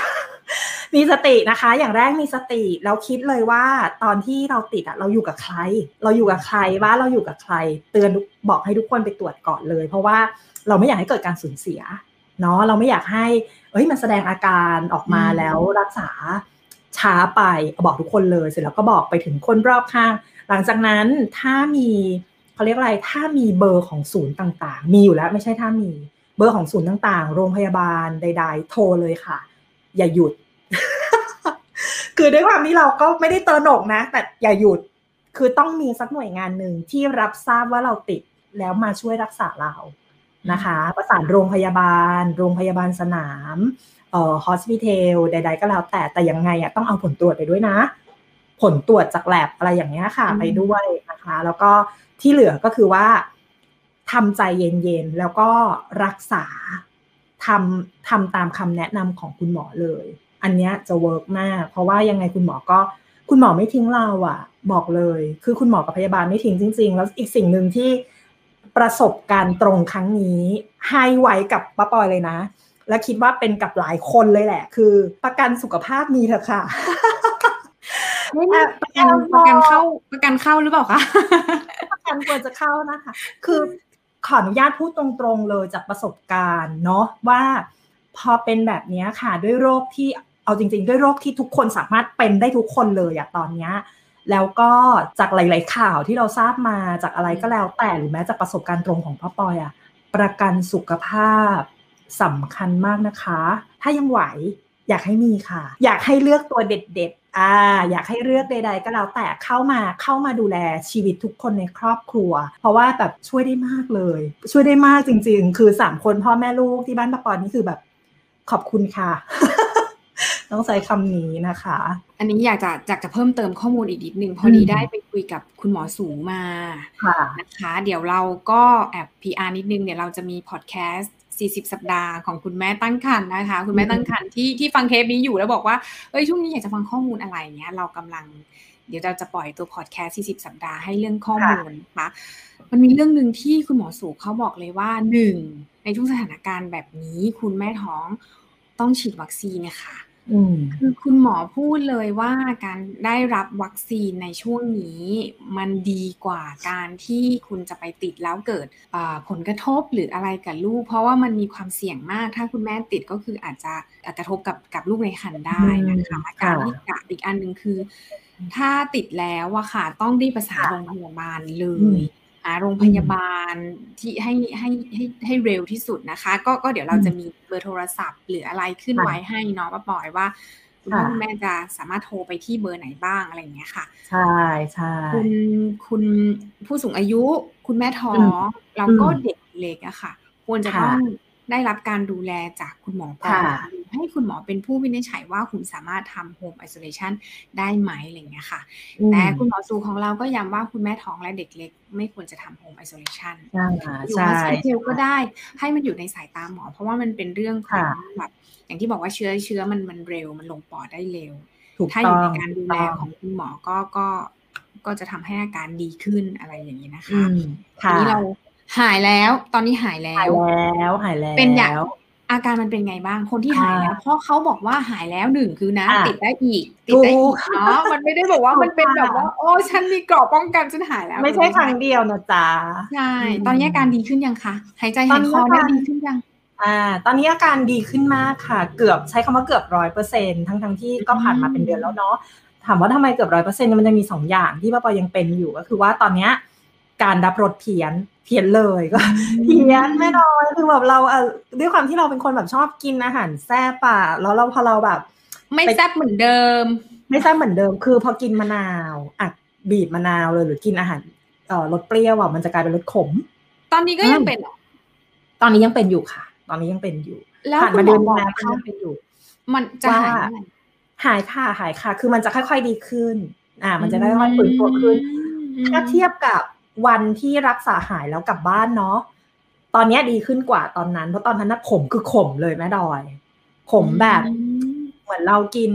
มีสตินะคะ อย่างแรกมีสติแล้วคิดเลยว่าตอนที่เราติดอะเราอยู่กับใคร เราอยู่กับใครว่าเราอยู่กับใคร เตือนบอกให้ทุกคนไปตรวจก่อนเลย เพราะว่าเราไม่อยากให้เกิดการสูญเสียเนาะเราไม่อยากให้ เอ้ยมันแสดงอาการออกมาแล้วรักษาช้าไปบอกทุกคนเลย เสร็จแล้วก็บอกไปถึงคนรอบข้างหลังจากนั้นถ้ามีเขาเรียกอะไรถ้ามีเบอร์ของศูนย์ต่างๆ มีอยู่แล้วไม่ใช่ถ้ามีเบอร์ของศูนย์ต่างๆ โรงพยาบาลใด ๆ โทรเลยค่ะ อย่าหยุด คือด้วยความที่เราก็ไม่ได้เตอหนกนะ แต่อย่าหยุดคือต้องมีสักหน่วยงานหนึ่งที่รับทราบว่าเราติดแล้วมาช่วยรักษาเรานะคะ ประสานโรงพยาบาล โรงพยาบาลสนามเอ่อฮอสพิทอลใด ๆ ก็แล้วแต่แต่ยังไงอะต้องเอาผลตรวจไปด้วยนะ ผลตรวจจากแลบอะไรอย่างเงี้ยค่ะไปด้วยนะคะ แล้วก็ที่เหลือก็คือว่าทำใจเย็นๆ แล้วก็รักษาทำทำตามคำแนะนำของคุณหมอเลย อันนี้จะ work มาก เพราะว่ายังไงคุณหมอก็คุณหมอไม่ทิ้งเราอะ่ะบอกเลย คือคุณหมอกับพยาบาลไม่ทิ้งจริง ๆ แล้วอีกสิ่งหนึ่งที่ประสบการณ์ตรงครั้งนี้ให้ไว้กับป้าปอยเลยนะ และคิดว่าเป็นกับหลายคนเลยแหละ คือประกันสุขภาพมีเถอะค่ะไม่มี ประกันประกันเข้าประกันเข้าหรือเปล่าคะประกันควรจะเข้านะคะ คือขออนุญาตพูดตรงๆเลยจากประสบการณ์เนาะว่าพอเป็นแบบนี้ค่ะด้วยโรคที่เอาจริง ๆ ด้วยโรคที่ทุกคนสามารถเป็นได้ทุกคนเลยอะตอนนี้แล้วก็จากหลาย ๆ ข่าวที่เราทราบมาจากอะไรก็แล้วแต่หรือแม้จากประสบการณ์ตรงของพ่อปอยอะประกันสุขภาพสำคัญมากนะคะ ถ้ายังไหวอยากให้มีค่ะ อยากให้เลือกตัวเด็ด อ่าอยากให้เลือกใด ๆ ก็แล้วแต่เข้ามาเข้ามาดูแลชีวิตทุกคนในครอบครัว เพราะว่าแบบช่วยได้มากเลย ช่วยได้มากจริง ๆ คือสามคนพ่อแม่ลูกที่บ้านปะปอนนี่คือแบบขอบคุณค่ะ ต้องใช้คำนี้นะคะ อันนี้อยากจะอยากจะเพิ่มเติมข้อมูลอีกนิดนึงพอดีได้ไปคุยกับคุณหมอสูงมาค่ะนะคะ เดี๋ยวเราก็แอบ PR นิดนึงเนี่ยเราจะมีพอดแคสต์ 40 สัปดาห์ของคุณแม่ตั้งครรภ์นะคะ คุณแม่ตั้งครรภ์ที่ที่ฟังเทปนี้อยู่แล้วบอกว่าเอ้ยช่วงนี้อยากจะฟังข้อมูลอะไรเนี้ยเรากำลังเดี๋ยวเราจะปล่อยตัวพอดแคสต์40 สัปดาห์ให้เรื่องข้อมูลนะคะมันมีเรื่องหนึ่งที่คุณหมอสูเขาบอกเลยว่าหนึ่งในทุกสถานการณ์แบบนี้ คุณแม่ท้องต้องฉีดวัคซีนนะคะ คือคุณหมอพูดเลยว่าการได้รับวัคซีนในช่วงนี้มันดีกว่าการที่คุณจะไปติดแล้วเกิดผลกระทบหรืออะไรกับลูก เพราะว่ามันมีความเสี่ยงมาก ถ้าคุณแม่ติดก็คืออาจจะกระทบกับกับลูกในครรภ์ได้นะคะการที่กะอีกอันหนึ่งคือ ถ้าติดแล้วอะค่ะต้องรีบประสานโรงพยาบาลเลย หาโรงพยาบาลที่ให้ให้ให้ให้เร็วที่สุดนะคะ ก็ก็เดี๋ยวเราจะมีเบอร์โทรศัพท์ หรืออะไรขึ้นไว้ให้น้องป้าปอยว่าคุณพ่อคุณแม่จะสามารถโทรไปที่เบอร์ไหนบ้างอะไรอย่างเงี้ยค่ะ ใช่ใช่คุณคุณผู้สูงอายุ คุณแม่ท้องแล้วก็เด็กเล็กอะค่ะ ควรจะต้องได้รับการดูแลจากคุณหมอก่อน ให้คุณหมอเป็นผู้วินิจฉัยว่าคุณสามารถทำ home isolation ได้ไหมอะไรเงี้ยค่ะ แต่คุณหมอสูของเราก็ย้ำว่าคุณแม่ท้องและเด็กเล็ก ไม่ควรจะทำ home isolation อยู่ hospitel ก็ได้ให้มันอยู่ในสายตาหมอ เพราะว่ามันเป็นเรื่องของแบบอย่างที่บอกว่าเชื้อเชื้อมันมันเร็วมันลงปอดได้เร็วถ้าอยู่ในการดูแลของคุณหมอก็ก็ก็จะทำให้อาการดีขึ้นอะไรอย่างนี้นะคะทีนี้เราหายแล้ว ตอนนี้หายแล้ว หายแล้ว หายแล้ว เป็นอย่าง อาการมันเป็นไงบ้างคนที่หายแล้วเพราะเขาบอกว่าหายแล้วหนึ่งคือนะ ติดได้อีก ติดได้อีกเนาะมันไม่ได้บอกว่ามันเป็นแบบว่าโอ้ฉันมีเกราะป้องกันฉันหายแล้ว ไม่ใช่ครั้งเดียวนะจ๊ะใช่ตอนนี้อาการดีขึ้นยังคะหายใจหายคอได้ดีขึ้นยังอ่าตอนนี้อาการดีขึ้นมากค่ะ เกือบใช้คำว่าเกือบร้อยเปอร์เซ็นทั้งทั้งที่ก็ผ่านมาเป็นเดือนแล้วเนาะถามว่าทำไมเกือบร้อยเปอร์เซ็นต์มันจะมีสองอย่างที่ป้าปอยังเป็นอยู่ก็คือว่าตอนเนี้ย การรับรสเพี้ยนเพี้ยนเลยก็เพี้ยนไม่น้อยคือแบบเราเออด้วยความที่เราเป็นคนแบบชอบกินอาหารแซ่บอะแล้วเราพอเราแบบ ไม่แซ่บเหมือนเดิม ไม่แซ่บเหมือนเดิม คือพอกินมะนาวอัดบีบมะนาวเลยหรือกินอาหารเอ่อรสเปรี้ยวอะมันจะกลายเป็นรสขม ตอนนี้ก็ยังเป็นหรอตอนนี้ยังเป็นอยู่ค่ะ ตอนนี้ยังเป็นอยู่แล้วผ่านมาเดือนแล้วยังเป็นอยู่ มันจะหายหายค่ะหายค่ะ คือมันจะค่อย ๆดีขึ้น อ่า มันจะได้ค่อยๆฟื้นตัวขึ้นถ้าเทียบกับ วันที่รักษาหายแล้วกลับบ้านเนาะตอนนี้ดีขึ้นกว่าตอนนั้น เพราะตอนนั้นนะขมคือขมเลยแม่ดอย ขมแบบ เหมือนเรากิน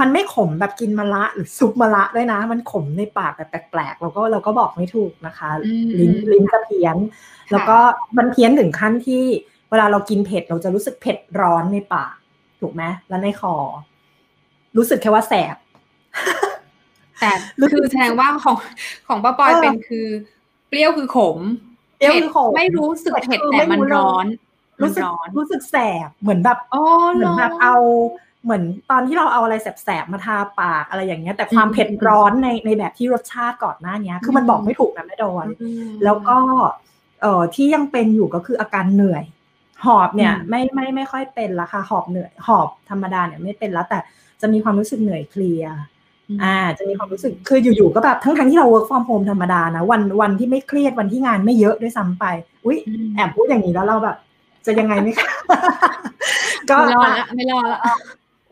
มันไม่ขมแบบกินมะระหรือซุปมะระด้วยนะ มันขมในปากแบบแปลกๆเราก็เราก็บอกไม่ถูกนะคะ ลิ้นลิ้นจะเพี้ยน แล้วก็มันเพี้ยนถึงขั้นที่ เวลาเรากินเผ็ดเราจะรู้สึกเผ็ดร้อนในปาก ถูกไหมแล้วในคอ รู้สึกแค่ว่าแสบแต่คือแสดงว่าของของป้าปอยเป็นคือ เปรี้ยวคือขมเปรี้ยวคือขมไม่รู้สึกเผ็ดแต่มันร้อนรู้สึกรู้สึกแสบเหมือนแบบเหมือนแบบเอาเหมือนตอนที่เราเอาอะไรแสบๆมาทาปากอะไรอย่างเงี้ย แต่ความเผ็ดร้อนในในแบบที่รสชาติก่อนหน้านี้คือมันบอกไม่ถูกนะแม่ดอนแล้วก็เอ่อที่ยังเป็นอยู่ก็คืออาการเหนื่อย หอบเนี่ยไม่ไม่ไม่ค่อยเป็นละค่ะหอบเหนื่อยหอบธรรมดาเนี่ยไม่เป็นแล้วแต่จะมีความรู้สึกเหนื่อยเคลีย อ่าจะมีความรู้สึกคืออยู่ๆก็แบบทั้งๆที่เรา work from home ธรรมดานะวันวันที่ไม่เครียดวันที่งานไม่เยอะด้วยซ้ำไป อุ้ยแอบพูดอย่างนี้แล้วเราแบบ จะยังไงไหมคะก็ไม่รอละไม่รอละ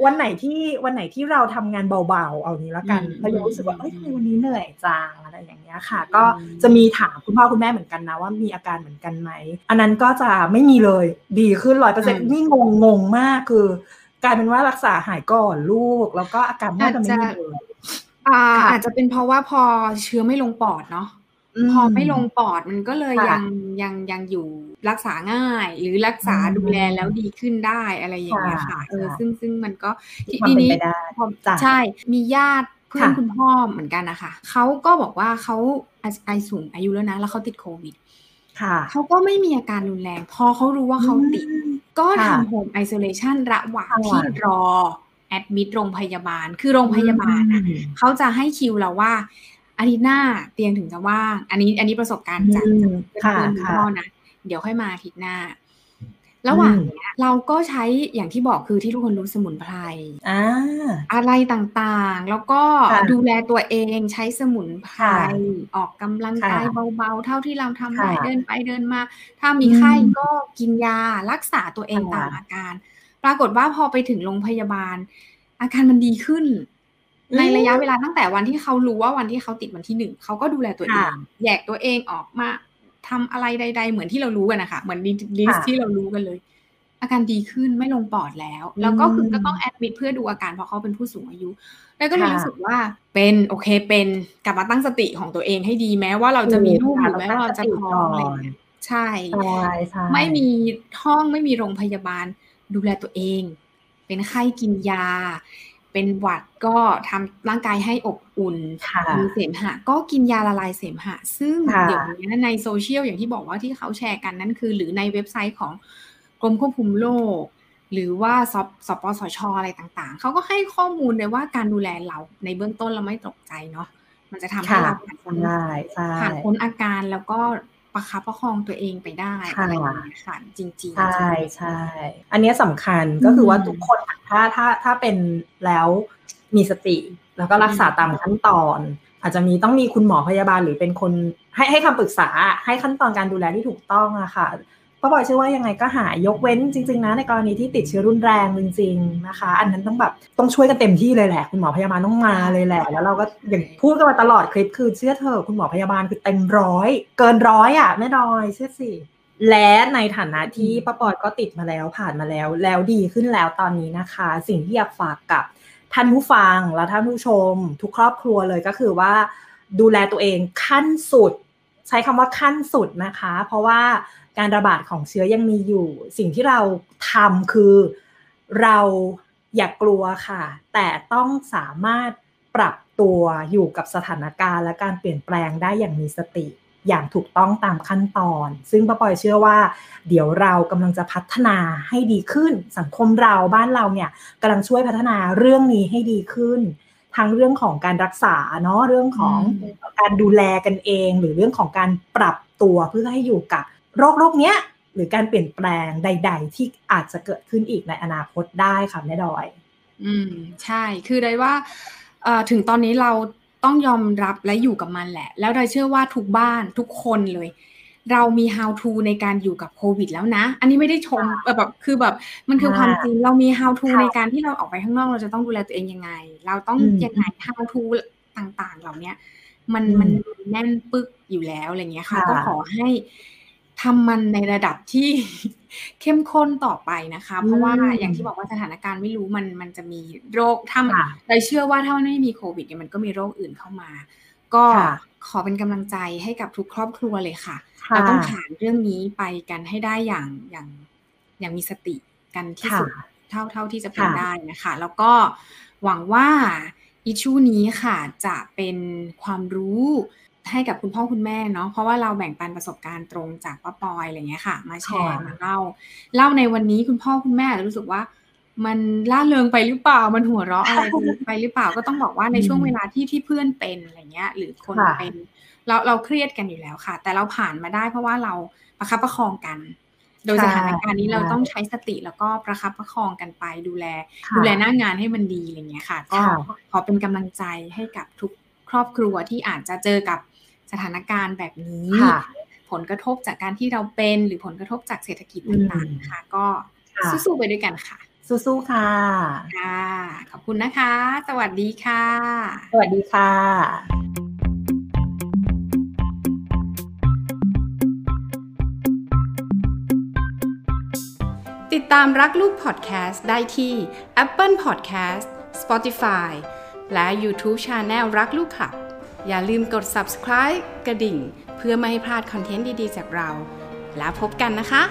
วันไหนที่วันไหนที่เราทำงานเบาๆ เอานี้แล้วกันเรายังรู้สึกว่าเอ้ยวันนี้เหนื่อยจังอะไรอย่างเงี้ยค่ะ ก็จะมีถามคุณพ่อคุณแม่เหมือนกันนะว่ามีอาการเหมือนกันไหมอันนั้นก็จะไม่มีเลยดีขึ้นร้อยเปอร์เซ็นต์นี่งงงงมากคือกลายเป็นว่ารักษาหายก่อนลูก แล้วก็อาการแม่จะไม่มีเลย อ่าอาจจะเป็นเพราะว่าพอเชื้อไม่ลงปอดเนาะพอไม่ลงปอดมันก็เลยยังยังยังอยู่รักษาง่าย หรือรักษาดูแลแล้วดีขึ้นได้อะไรอย่างเงี้ยค่ะ เออซึ่งซึ่งมันก็ทีนี้ใช่มีญาติเพื่อนคุณพ่อเหมือนกันนะคะเขาก็บอกว่าเขาไอสูงอายุแล้วนะ แล้วเขาติดโควิดเขาก็ไม่มีอาการรุนแรง พอเขารู้ว่าเขาติดก็ทำโฮมไอโซเลชันระหว่างที่รอ แอดมิดโรงพยาบาล คือโรงพยาบาลอะเขาจะให้คิวเราว่าอาทิตย์หน้าเตียงถึงจะว่าง อันนี้อันนี้ประสบการณ์จากเพื่อนพ่อนะ เดี๋ยวค่อยมาอาทิตย์หน้า ระหว่างนี้เราก็ใช้อย่างที่บอกคือที่ทุกคนรู้สมุนไพรอะไรต่างๆ แล้วก็ดูแลตัวเองใช้สมุนไพรออกกำลังกายเบาๆ เท่าที่เราทำได้เดินไปเดินมา ถ้ามีไข้ก็กินยารักษาตัวเองตามอาการป รากฏว่าพอไปถึงโรงพยาบาล อาการมันดีขึ้น ในระยะเวลาตั้งแต่วันที่เขารู้ว่าวันที่เขาติดวันที่หนึ่งเขาก็ดูแลตัวเองแยกตัวเองออกมาทำอะไรใด ๆ เหมือนที่เรารู้กันนะคะเหมือนลิสที่เรารู้กันเลย อาการดีขึ้นไม่ลงปอดแล้ว แล้วก็คือก็ต้องแอดมิดเพื่อดูอาการเพราะเขาเป็นผู้สูงอายุ แล้วก็รู้สึกว่าเป็นโอเคเป็นกลับมาตั้งสติของตัวเองให้ดีแม้ว่าเราจะมีลูกหรือแม้ว่าเราจะท้องอะไรใช่ไม่มีห้องไม่มีโรงพยาบาล ดูแลตัวเอง เป็นไข้กินยา เป็นหวัดก็ทำร่างกายให้อบอุ่นมีเสมหะ ก็กินยาละลายเสมหะ ซึ่งเดี๋ยวนี้ในโซเชียลอย่างที่บอกว่าที่เขาแชร์กันนั่นคือ หรือในเว็บไซต์ของกรมควบคุมโรคหรือว่าสปสปสชอะไรต่างๆ เขาก็ให้ข้อมูลเลยว่าการดูแลเราในเบื้องต้นเราไม่ตกใจเนาะมันจะทำให้เราผ่านพ้นผ่านพ้นอาการแล้วก็ ประคับประคองตัวเองไปได้อะไรอย่างเงี้ยค่ะจริงๆใช่ใช่อันนี้สำคัญก็คือว่าทุกคนถ้าถ้าถ้าเป็นแล้วมีสติ แล้วก็รักษาตามขั้นตอน อาจจะมีต้องมีคุณหมอพยาบาลหรือเป็นคนให้ให้คำปรึกษาให้ขั้นตอนการดูแลที่ถูกต้องอะค่ะ ป้าบอยเชื่อว่ายังไงก็หายกเว้นจริง ๆ นะในกรณีที่ติดเชื้อรุนแรงจริงๆนะคะ อันนั้นต้องแบบต้องช่วยกันเต็มที่เลยแหละ คุณหมอพยาบาลต้องมาเลยแหละ แล้วเราก็อย่างพูดกันมาตลอดคลิปคือเชื่อเธอคุณหมอพยาบาลคือเต็มร้อย เกินร้อยอะแม่ดอยเชื่อสิและในฐานะที่ป้าปอยก็ติดมาแล้วผ่านมาแล้ว แล้วดีขึ้นแล้วตอนนี้นะคะ สิ่งที่อยากฝากกับท่านผู้ฟังและท่านผู้ชม ทุกครอบครัวเลยก็คือว่า ดูแลตัวเองขั้นสุด ใช้คำว่าขั้นสุดนะคะ เพราะว่า การระบาดของเชื้อยังมีอยู่ สิ่งที่เราทำคือเราอย่ากกลัวค่ะ แต่ต้องสามารถปรับตัวอยู่กับสถานการณ์ และการเปลี่ยนแปลงได้อย่างมีสติ อย่างถูกต้องตามขั้นตอน ซึ่งป้าปอยเชื่อว่า เดี๋ยวเรากำลังจะพัฒนาให้ดีขึ้น สังคมเราบ้านเราเนี่ยกำลังช่วยพัฒนาเรื่องนี้ให้ดีขึ้นทั้งเรื่องของการรักษาเนาะเรื่องของการดูแลกันเอง หรือเรื่องของการปรับตัวเพื่อให้อยู่กับ โรคโรคเนี้ยหรือการเปลี่ยนแปลงใด ๆ ที่อาจจะเกิดขึ้นอีกในอนาคตได้ค่ะแม่ดอย อืมใช่ คือได้ว่าถึงตอนนี้เราต้องยอมรับและอยู่กับมันแหละ แล้วเราเชื่อว่าทุกบ้านทุกคนเลย เรามี how to ในการอยู่กับโควิดแล้วนะ อันนี้ไม่ได้ชมแบบคือแบบมันคือความจริงเรามี how to ในการที่เราออกไปข้างนอกเราจะต้องดูแลตัวเองยังไง เราต้องยังไง how to ต่างๆ เหล่านี้มันมันแน่นปึกอยู่แล้วอะไรเงี้ยค่ะ ก็ขอให้ ทำมันในระดับที่เข้มข้นต่อไปนะคะ เพราะว่าอย่างที่บอกว่าสถานการณ์ไม่รู้มันมันจะมีโรคถ้าเราเชื่อว่าถ้ามันไม่มีโควิดเนี่ยมันก็มีโรคอื่นเข้ามา ก็ขอเป็นกำลังใจให้กับทุกครอบครัวเลยค่ะ เราต้องผ่านเรื่องนี้ไปกันให้ได้อย่างอย่างอย่างมีสติกันที่สุดเท่าเท่าที่จะเป็นได้นะคะ แล้วก็หวังว่าอิชูนี้ค่ะจะเป็นความรู้ ให้กับคุณพ่อคุณแม่เนาะเพราะว่าเราแบ่งปันประสบการณ์ตรงจากป้าปอยอะไรเงี้ยค่ะ มาแชร์มาเล่าเล่าในวันนี้คุณพ่อคุณแม่รู้สึกว่า มันล่าเริงไปหรือเปล่ามันหัวเราะอะไรไปหรือเปล่าก็ต้องบอกว่าในช่วงเวลาที่ที่เพื่อนเป็นอะไรเงี้ย หรือคนเป็นเราเราเครียดกันอยู่แล้วค่ะ แต่เราผ่านมาได้เพราะว่าเราประคับประคองกัน โดยสถานการณ์นี้เราต้องใช้สติแล้วก็ประคับประคองกันไปดูแล ดูแลหน้างานให้มันดีอะไรเงี้ยค่ะ ก็ขอเป็นกำลังใจให้กับทุกครอบครัวที่อาจจะเจอกับ สถานการณ์แบบนี้ ผลกระทบจากการที่เราเป็นหรือผลกระทบจากเศรษฐกิจต่างๆค่ะก็สู้ๆไปด้วยกันค่ะ สู้ๆค่ะค่ะ ขอบคุณนะคะ สวัสดีค่ะ สวัสดีค่ะติดตามรักลูกพอดแคสต์ได้ที่ Apple Podcast Spotify และ YouTube Channel รักลูกค่ะ อย่าลืมกด subscribe กระดิ่ง เพื่อไม่ให้พลาดคอนเทนต์ดีๆ จากเรา แล้วพบกันนะคะ